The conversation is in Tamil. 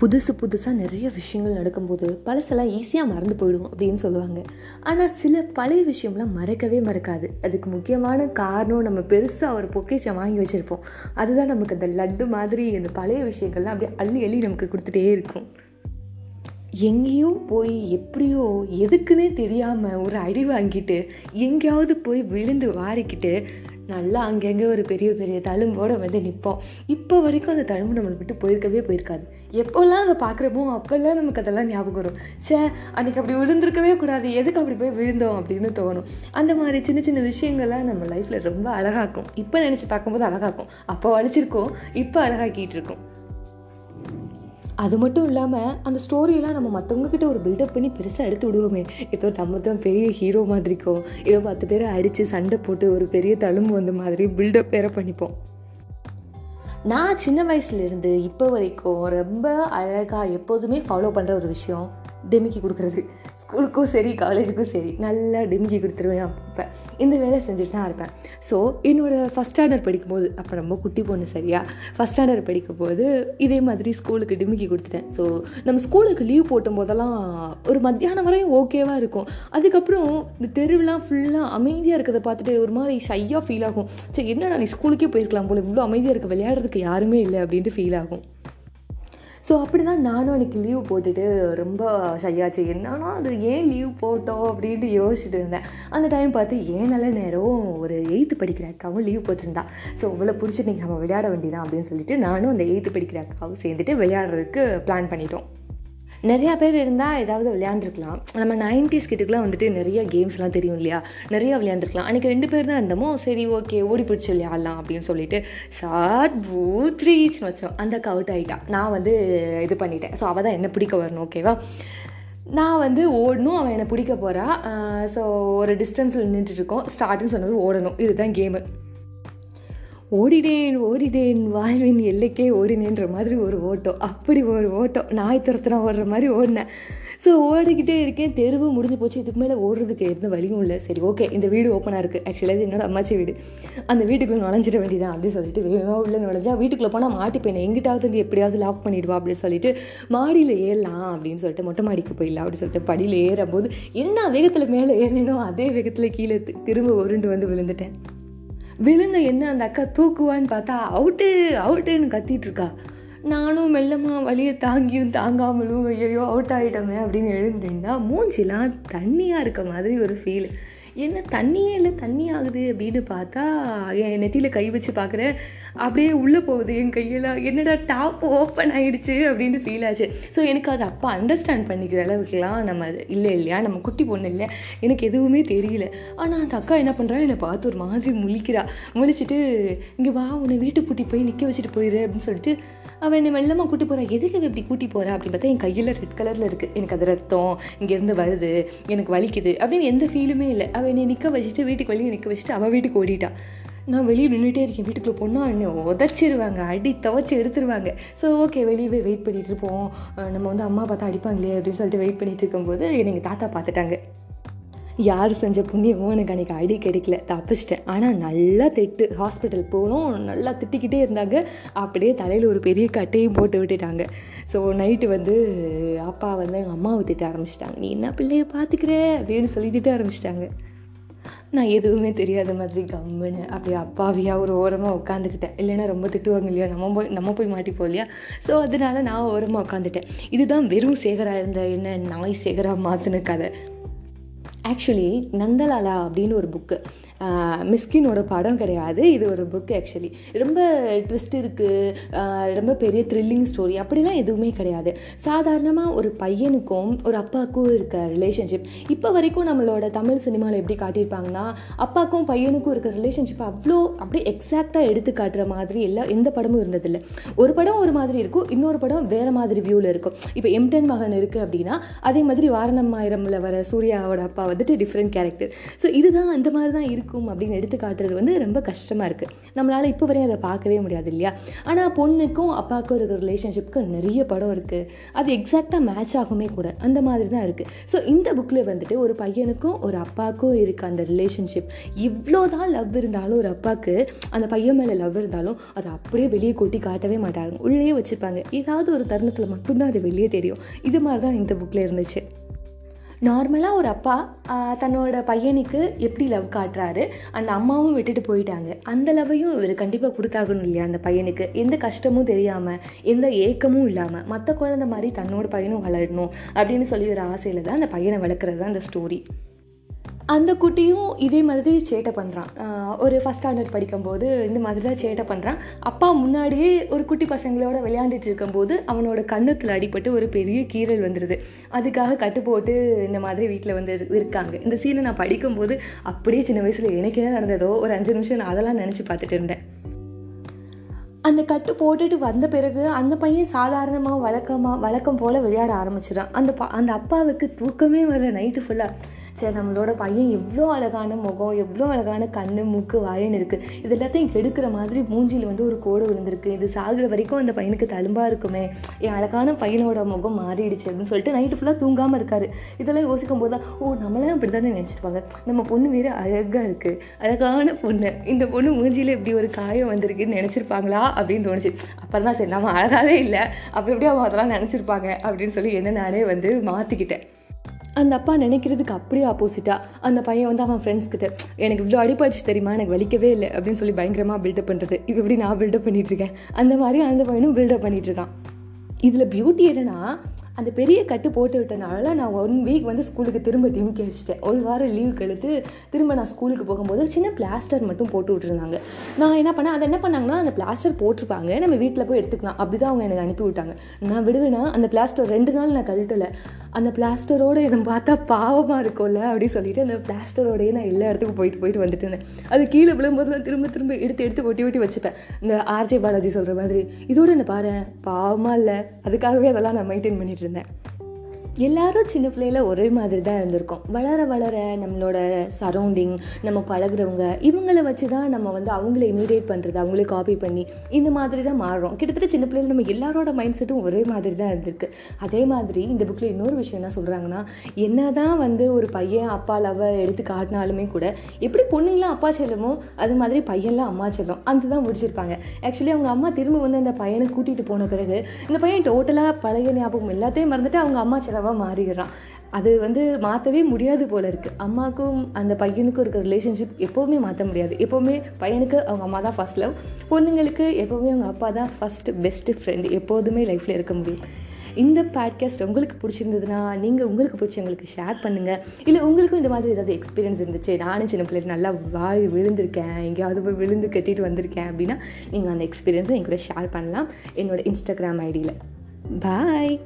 புதுசு புதுசாக நிறைய விஷயங்கள் நடக்கும்போது பழசெல்லாம் ஈஸியாக மறந்து போயிடும் அப்படின்னு சொல்லுவாங்க. ஆனால் சில பழைய விஷயம்லாம் மறக்கவே மறக்காது. அதுக்கு முக்கியமான காரணம் நம்ம பெருசாக ஒரு பொக்கேஷன் வாங்கி வச்சுருப்போம். அதுதான் நமக்கு அந்த லட்டு மாதிரி அந்த பழைய விஷயங்கள்லாம் அப்படியே அள்ளி அள்ளி நமக்கு கொடுத்துட்டே இருக்கும். எங்கேயோ போய் எப்படியோ எதுக்குன்னே தெரியாமல் ஒரு அடி வாங்கிட்டு எங்கேயாவது போய் விழுந்து வாரிக்கிட்டு நல்லா அங்கங்கே ஒரு பெரிய பெரிய தழும்போடு வந்து நிற்போம் இப்போ வரைக்கும் அந்த தழும்பு நம்மளை விட்டு போயிருக்கவே போயிருக்காது. எப்போல்லாம் அதை பார்க்குறப்போ அப்போல்லாம் நமக்கு அதெல்லாம் ஞாபகம் வரும். சே அன்றைக்கி அப்படி விழுந்திருக்கவே கூடாது. எதுக்கு அப்படி போய் விழுந்தோம் அப்படின்னு தோணும். அந்த மாதிரி சின்ன சின்ன விஷயங்கள்லாம் நம்ம லைஃப்பில் ரொம்ப அழகாக்கும். இப்போ நினச்சி பார்க்கும்போது அழகாக்கும். அப்போ வலிச்சிருக்கோம். இப்போ அழகாக்கிட்டு இருக்கோம். அது மட்டும் இல்லாமல் அந்த ஸ்டோரியெல்லாம் நம்ம மற்றவங்கக்கிட்ட ஒரு பில்டப் பண்ணி பெருசாக எடுத்து விடுவோமே. ஏதோ நம்ம தான் பெரிய ஹீரோ மாதிரிக்கோ ஏதோ பத்து பேரை அடித்து சண்டை போட்டு ஒரு பெரிய தழும்பு வந்த மாதிரி பில்டப் வேற பண்ணிப்போம். நான் சின்ன வயசுலேருந்து இப்போ வரைக்கும் ரொம்ப அழகாக எப்போதுமே ஃபாலோ பண்ணுற ஒரு விஷயம் டிமிக்கி கொடுக்குறது. ஸ்கூலுக்கும் சரி காலேஜுக்கும் சரி நல்லா டிமிக்கி கொடுத்துருவேன் அப்போ இந்த வேலை செஞ்சுட்டு தான் இருப்பேன். ஸோ என்னோடய ஃபஸ்ட் ஸ்டாண்டர்ட் படிக்கும்போது அப்போ ரொம்ப குட்டி பொண்ணு சரியா? ஃபஸ்ட் ஸ்டாண்டர்ட் படிக்கும்போது இதே மாதிரி ஸ்கூலுக்கு டிமிக்கி கொடுத்துட்டேன். ஸோ நம்ம ஸ்கூலுக்கு லீவ் போட்டும் போதெல்லாம் ஒரு மத்தியானம் வரையும் ஓகேவாக இருக்கும். அதுக்கப்புறம் இந்த தெருவெலாம் ஃபுல்லாக அமைதியாக இருக்கிறத பார்த்துட்டு ஒரு மாதிரி ஷையாக ஃபீல் ஆகும். சரி என்னடா நீ ஸ்கூலுக்கே போயிருக்கலாம் போல் இவ்வளோ அமைதியாக இருக்க விளையாடுறதுக்கு யாருமே இல்லை அப்படின்ட்டு ஃபீல் ஆகும். ஸோ அப்படி தான் நானும் அன்றைக்கி லீவ் போட்டுட்டு ரொம்ப ஷையாச்சு. என்னன்னா அது ஏன் லீவ் போட்டோம்? அப்படின்ட்டு யோசிச்சுட்டு இருந்தேன். அந்த டைம் பார்த்து ஏன் நல்ல நேரம்? ஒரு எயித்து படிக்கிற அக்காவும் லீவ் போட்டிருந்தா. ஸோ இவ்வளோ பிடிச்சி நீங்கள் நம்ம விளையாட வேண்டியதான் அப்படின்னு சொல்லிட்டு நானும் அந்த எயித்து படிக்கிற அக்காவும் சேர்ந்துட்டு விளையாடுறதுக்கு பிளான் பண்ணிட்டோம். நிறையா பேர் இருந்தால் ஏதாவது விளையாண்டுருக்கலாம். நம்ம நைன்டிஸ் கிட்டக்குலாம் வந்துட்டு நிறைய கேம்ஸ்லாம் தெரியும் இல்லையா? நிறைய விளையாண்டுருக்கலாம். அன்றைக்கி ரெண்டு பேர் தான் இருந்தோமோ சரி ஓகே ஓடி பிடிச்சி விளையாடலாம் அப்படின்னு சொல்லிட்டு சாட் பூ த்ரீச்னு வச்சோம். அந்த கவுட் ஆகிட்டான் ஆகிட்டா நான் வந்து இது பண்ணிட்டேன். ஸோ அவள் தான் என்ன பிடிக்க வரணும் ஓகேவா நான் வந்து ஓடணும் அவன் என்னை பிடிக்க போகிறா ஸோ ஒரு டிஸ்டன்ஸில் நின்றுட்டுருக்கோம் ஸ்டார்ட்னு சொன்னது ஓடணும். இதுதான் கேமு ஓடினேன் ஓடினேன் வாழ்வின் எல்லைக்கே ஓடினேன்ற மாதிரி ஒரு ஓட்டம் அப்படி ஒரு ஓட்டம் நாய் துரத்துனா ஓடுற மாதிரி ஓடினேன். ஸோ ஓடிக்கிட்டே இருக்கேன். தெருவு முடிஞ்சு போச்சு. இதுக்கு மேலே ஓடுறதுக்கு எந்த வழியும் இல்லை. சரி ஓகே இந்த வீடு ஓப்பனாக இருக்குது ஆக்சுவலாக இது என்னோட அம்மாச்சி வீடு. அந்த வீட்டுக்குள்ளே நுழைஞ்சிட வேண்டியதான் அப்படின்னு சொல்லிட்டு வேகமாக உள்ளே நுழைஞ்சா வீட்டுக்குள்ளே போனால் மாட்டிப்பேன் எங்கிட்டாவது வந்து எப்படியாவது லாக் பண்ணிடுவா அப்படின்னு சொல்லிட்டு மாடியில் ஏறலாம் அப்படின்னு சொல்லிட்டு மொட்டை மாடிக்கு போயிடலாம் அப்படின்னு சொல்லிட்டு படியில் ஏறும்போது என்ன வேகத்தில் மேலே ஏறினோ அதே வேகத்தில் கீழே திரும்ப உருண்டு வந்து விழுந்துட்டேன். விழுந்த என்ன அந்த அக்கா தூக்குவான்னு பார்த்தா அவுட்டு அவுட்டுன்னு கத்திட்டு இருக்கா நானும் மெல்லமாக வழியை தாங்கியும் தாங்காமலும் ஐயோ அவுட் ஆகிட்டோமே அப்படின்னு எழுந்துட்டேன்னா மூஞ்சிலாம் தண்ணியாக இருக்க மாதிரி ஒரு ஃபீல் என்ன தண்ணியே இல்லை தண்ணி ஆகுது அப்படின்னு பார்த்தா என் நெத்தியில் கை வச்சு பார்க்குறேன். அப்படியே உள்ளே போகுது என் கையெல்லாம் என்னடா டாப் ஓப்பன் ஆகிடுச்சு அப்படின்னு ஃபீல் ஆச்சு. ஸோ எனக்கு அது அப்போ அண்டர்ஸ்டாண்ட் பண்ணிக்கிற அளவுக்குலாம் நம்ம அது இல்லை இல்லையா? நம்ம குட்டி பொண்ணு இல்லை. எனக்கு எதுவுமே தெரியல. ஆனால் அந்த அக்கா என்ன பண்ணுறா என்னை பார்த்து ஒரு மாதிரி முழிக்கிறா. முழிச்சிட்டு இங்கே வா உன்னை வீட்டுக்கு கூட்டி போய் நிற்க வச்சுட்டு போயிரு அப்படின்னு சொல்லிட்டு அவள் என்னை வெள்ளமாக கூட்டி போகிறா எதுக்கு இப்படி கூட்டி போகிறா அப்படின்னு பார்த்தா என் கையில் ரெட் கலரில் இருக்குது எனக்கு அது ரத்தம் இங்கேருந்து வருது எனக்கு வலிக்குது அப்படின்னு எந்த ஃபீலுமே இல்லை. அவள் என்னை நிற்க வச்சுட்டு வீட்டுக்கு வெளியே நிற்க வச்சுட்டு அவள் வீட்டுக்கு ஓடிட்டா. நான் வெளியே நின்றுட்டே இருக்கேன். வீட்டுக்குள்ளே போனால் என்னை உதச்சிருவாங்க. அடி துவச்சி எடுத்துருவாங்க. ஸோ ஓகே வெளியே போய் வெயிட் பண்ணிகிட்டு இருப்போம். நம்ம வந்து அம்மா பார்த்தா அடிப்பாங்களே அப்படின்னு சொல்லிட்டு வெயிட் பண்ணிகிட்டு இருக்கும்போது எங்கள் தாத்தா பார்த்துட்டாங்க. யார் செஞ்ச புண்ணியமோ எனக்கு அன்றைக்கி அடி கிடைக்கல. தப்பிச்சிட்டேன். ஆனால் நல்லா திட்டு. ஹாஸ்பிட்டல் போகணும் நல்லா திட்டிக்கிட்டே இருந்தாங்க. அப்படியே தலையில் ஒரு பெரிய கட்டையும் போட்டு விட்டுட்டாங்க. ஸோ நைட்டு வந்து அப்பா வந்து எங்கள் அம்மாவை திட்ட ஆரம்பிச்சிட்டாங்க. நீ என்ன பிள்ளைய பார்த்துக்கிற? அப்படின்னு சொல்லி திட்ட ஆரம்பிச்சிட்டாங்க. நான் எதுவுமே தெரியாத மாதிரி கம்முன்னு அப்படியே அப்பாவியாக ஒரு ஓரமாக உட்காந்துக்கிட்டேன். இல்லைன்னா ரொம்ப திட்டுவாங்க இல்லையா? நம்ம போய் நம்ம போய் மாட்டிப்போம் இல்லையா? ஸோ அதனால நான் ஓரமாக உட்காந்துட்டேன். இதுதான் வெறும் சேகராக இருந்த என்ன நாய் சேகராக மாற்றின கதை. ஆக்சுவலி நந்தலாலா அப்படின்னு ஒரு புக்கு மிஸ்கினோட படம் கிடையாது. இது ஒரு புக் ஆக்சுவலி ரொம்ப ட்விஸ்ட் இருக்குது ரொம்ப பெரிய த்ரில்லிங் ஸ்டோரி அப்படிலாம் எதுவுமே கிடையாது. சாதாரணமாக ஒரு பையனுக்கும் ஒரு அப்பாவுக்கும் இருக்க ரிலேஷன்ஷிப் இப்போ வரைக்கும் நம்மளோட தமிழ் சினிமாவில் எப்படி காட்டியிருப்பாங்கன்னா அப்பாவுக்கும் பையனுக்கும் இருக்க ரிலேஷன்ஷிப் அவ்வளோ அப்படியே எக்ஸாக்டாக எடுத்து காட்டுற மாதிரி எல்லா எந்த படமும் இருந்ததில்லை. ஒரு படம் ஒரு மாதிரி இருக்கும். இன்னொரு படம் வேறு மாதிரி வியூவில் இருக்கும். இப்போ எம்டன் மகன் இருக்குது அப்படின்னா அதே மாதிரி வாரணம் ஆயிரமில் வர சூர்யாவோட அப்பா வந்துட்டு டிஃப்ரெண்ட் கேரக்டர் ஸோ இதுதான் அந்த மாதிரி தான் இருக்குது இருக்கும் அப்படின்னு எடுத்து காட்டுறது வந்து ரொம்ப கஷ்டமாக இருக்குது நம்மளால் இப்போ வரையும் அதை பார்க்கவே முடியாது இல்லையா? ஆனால் பொண்ணுக்கும் அப்பாவுக்கும் இருக்கிற ரிலேஷன்ஷிப்க்கு நிறைய படம் இருக்குது அது எக்ஸாக்டாக மேட்ச் ஆகுமே கூட. அந்த மாதிரி தான் இருக்குது ஸோ இந்த புக்கில் வந்துட்டு ஒரு பையனுக்கும் ஒரு அப்பாவுக்கும் இருக்குது அந்த ரிலேஷன்ஷிப் இவ்வளோ தான் லவ் இருந்தாலும் ஒரு அப்பாவுக்கு அந்த பையன் மேலே லவ் இருந்தாலும் அதை அப்படியே வெளியே கொட்டி காட்டவே மாட்டாங்க. உள்ளேயே வச்சுருப்பாங்க. ஏதாவது ஒரு தருணத்தில் மட்டும்தான் அது வெளியே தெரியும். இது மாதிரி தான் இந்த புக்கில் இருந்துச்சு. நார்மலாக ஒரு அப்பா தன்னோட பையனுக்கு எப்படி லவ் காட்டுறாரு அந்த அம்மாவும் விட்டுட்டு போயிட்டாங்க. அந்த லவ்வையும் இவர் கண்டிப்பாக கொடுத்தாகணும் இல்லையா அந்த பையனுக்கு? எந்த கஷ்டமும் தெரியாமல் எந்த ஏக்கமும் இல்லாமல் மற்ற குழந்தை மாதிரி தன்னோட பையனும் வளரணும் அப்படின்னு சொல்லி ஒரு ஆசையில் தான் அந்த பையனை வளர்க்குறது தான் அந்த ஸ்டோரி அந்த குட்டியும் இதே மாதிரி சேட்டை பண்ணுறான் ஒரு ஃபஸ்ட் ஸ்டாண்டர்ட் படிக்கும்போது இந்த மாதிரி தான் சேட்டை பண்ணுறான் அப்பா முன்னாடியே ஒரு குட்டி பசங்களோட விளையாண்டுட்டு இருக்கும்போது அவனோட கண்ணுத்தில் அடிபட்டு ஒரு பெரிய கீறல் வந்துடுது அதுக்காக கட்டு போட்டு இந்த மாதிரி வீட்டில் வந்து இருக்காங்க. இந்த சீனை நான் படிக்கும்போது அப்படியே சின்ன வயசில் எனக்கு என்ன நடந்ததோ ஒரு அஞ்சு நிமிஷம் நான் அதெல்லாம் நினச்சி பார்த்துட்டு இருந்தேன். அந்த கட்டு போட்டுட்டு வந்த பிறகு அந்த பையன் சாதாரணமாக வழக்கமாக வழக்கம் போல் விளையாட ஆரம்பிச்சிடான் அந்த பா அந்த அப்பாவுக்கு தூக்கமே வரல நைட்டு ஃபுல்லாக சரி நம்மளோட பையன் எவ்வளோ அழகான முகம் எவ்வளோ அழகான கண்ணு மூக்கு வாயின்னு இருக்குது இது எல்லாத்தையும் கெடுக்கிற மாதிரி மூஞ்சியில் வந்து ஒரு கோடு விழுந்திருக்கு. இது சாகுற வரைக்கும் அந்த பையனுக்கு தழும்பாக இருக்குமே. என் அழகான பையனோட முகம் மாறிடுச்சு அப்படின்னு சொல்லிட்டு நைட்டு ஃபுல்லாக தூங்காமல் இருக்காரு. இதெல்லாம் யோசிக்கும் போது தான் ஓ நம்மளாம் அப்படி தானே நினச்சிருப்பாங்க. நம்ம பொண்ணு வேறு அழகாக இருக்குது அழகான பொண்ணு. இந்த பொண்ணு மூஞ்சியில் இப்படி ஒரு காயம் வந்திருக்குன்னு நினச்சிருப்பாங்களா அப்படின்னு தோணுச்சு. அப்புறம் தான் சரி நம்ம அழகாகவே இல்லை. அப்படி எப்படி அவங்க அதெல்லாம் நினச்சிருப்பாங்க அப்படின்னு சொல்லி என்ன நானே வந்து மாற்றிக்கிட்டேன் அந்த அப்பா நினைக்கிறதுக்கு அப்படியே ஆப்போசிட்டாக அந்த பையன் வந்து அவன் ஃப்ரெண்ட்ஸ் கிட்ட எனக்கு இவ்வளோ அடிப்பாச்சு தெரியுமா எனக்கு வலிக்கவே இல்லை அப்படின்னு சொல்லி பயங்கரமாக பில்டப் பண்ணுறது இப்போ எப்படி நான் பில்டப் பண்ணிகிட்ருக்கேன் இருக்கேன். அந்த மாதிரி அந்த பையனும் பில்டப் பண்ணிகிட்ருக்கான் இருக்கான். இதில் பியூட்டி என்னென்னா அந்த பெரிய கட்டு போட்டு விட்டனால நான் ஒன் வீக் வந்து ஸ்கூலுக்கு திரும்ப டிமிக்கி அடிச்சிட்டேன் ஒரு வாரம் லீவ் கழித்து திரும்ப நான் ஸ்கூலுக்கு போகும்போது சின்ன பிளாஸ்டர் மட்டும் போட்டு விட்டுருந்தாங்க. நான் என்ன பண்ணேன்? அதை என்ன பண்ணாங்கன்னா அந்த பிளாஸ்டர் போட்டிருப்பாங்க. நம்ம வீட்டில் போய் எடுத்துக்கலாம். அப்படி தான் அவங்க எனக்கு அனுப்பி விட்டாங்க. நான் விடுவேனா அந்த பிளாஸ்டர் ரெண்டு நாள் நான் கழட்டலை. அந்த பிளாஸ்டரோடு என்னை பார்த்தா பாவமாக இருக்கும்ல அப்படின்னு சொல்லிட்டு அந்த பிளாஸ்டரோடையே நான் எல்லா இடத்துக்கும் போயிட்டு போயிட்டு வந்துட்டு இருந்தேன். அது கீழே விழும்போது நான் திரும்ப திரும்ப எடுத்து எடுத்து ஒட்டி ஒட்டி வச்சுப்பேன். இந்த ஆர்ஜே பாலாஜி சொல்கிற மாதிரி இதோடு என்ன பாரு பாவமாக இல்லை. அதுக்காகவே அதெல்லாம் நான் மெயின்டைன் பண்ணிட்டு இருந்தேன் எல்லாரும் சின்ன பிள்ளையில் ஒரே மாதிரி தான் இருந்திருக்கோம். வளர வளர நம்மளோட சரௌண்டிங் நம்ம பழகுறவங்க இவங்கள வச்சு தான் நம்ம வந்து அவங்கள இமிடியேட் பண்ணுறது அவங்களே காப்பி பண்ணி இந்த மாதிரி தான் மாறுறோம். கிட்டத்தட்ட சின்ன பிள்ளைல நம்ம எல்லாரோட மைண்ட் செட்டும் ஒரே மாதிரி தான் இருந்திருக்கு. அதே மாதிரி இந்த புக்கில் இன்னொரு விஷயம் என்ன சொல்கிறாங்கன்னா என்ன தான் வந்து ஒரு பையன் அப்பா லவ எடுத்து காட்டினாலுமே கூட எப்படி பொண்ணுங்களாம் அப்பா செல்லமோ அது மாதிரி பையன்லாம் அம்மா செல்லும் அந்த தான் முடிச்சிருப்பாங்க. ஆக்சுவலி அவங்க அம்மா திரும்ப வந்து அந்த பையனை கூட்டிகிட்டு போன பிறகு இந்த பையன் டோட்டலாக பழைய ஞாபகம் எல்லாத்தையும் மறந்துட்டு அவங்க அம்மா செலவாக மாறிடுறான். அது வந்து மாற்றவே முடியாது போல இருக்குது அம்மாவுக்கும் அந்த பையனுக்கும் இருக்க ரிலேஷன்ஷிப் எப்போவுமே மாற்ற முடியாது. எப்போவுமே பையனுக்கு அவங்க அம்மா தான் ஃபஸ்ட் லவ் பொண்ணுங்களுக்கு எப்போவுமே அவங்க அப்பா தான் ஃபஸ்ட் பெஸ்ட் ஃப்ரெண்டு எப்போதுமே லைஃப்பில் இருக்க முடியும். இந்த பாட்காஸ்ட் உங்களுக்கு பிடிச்சிருந்ததுன்னா நீங்கள் உங்களுக்கு பிடிச்சவங்களுக்கு ஷேர் பண்ணுங்கள் இல்லை உங்களுக்கும் இந்த மாதிரி ஏதாவது எக்ஸ்பீரியன்ஸ் இருந்துச்சு? நானும் சின்ன பிள்ளைகள் நல்லா வாய் விழுந்திருக்கேன். எங்கேயாவது போய் விழுந்து கட்டிட்டு வந்திருக்கேன் அப்படின்னா நீங்கள் அந்த எக்ஸ்பீரியன்ஸை என் கூட ஷேர் பண்ணலாம். என்னோட இன்ஸ்டாகிராம் ஐடியில் பாய்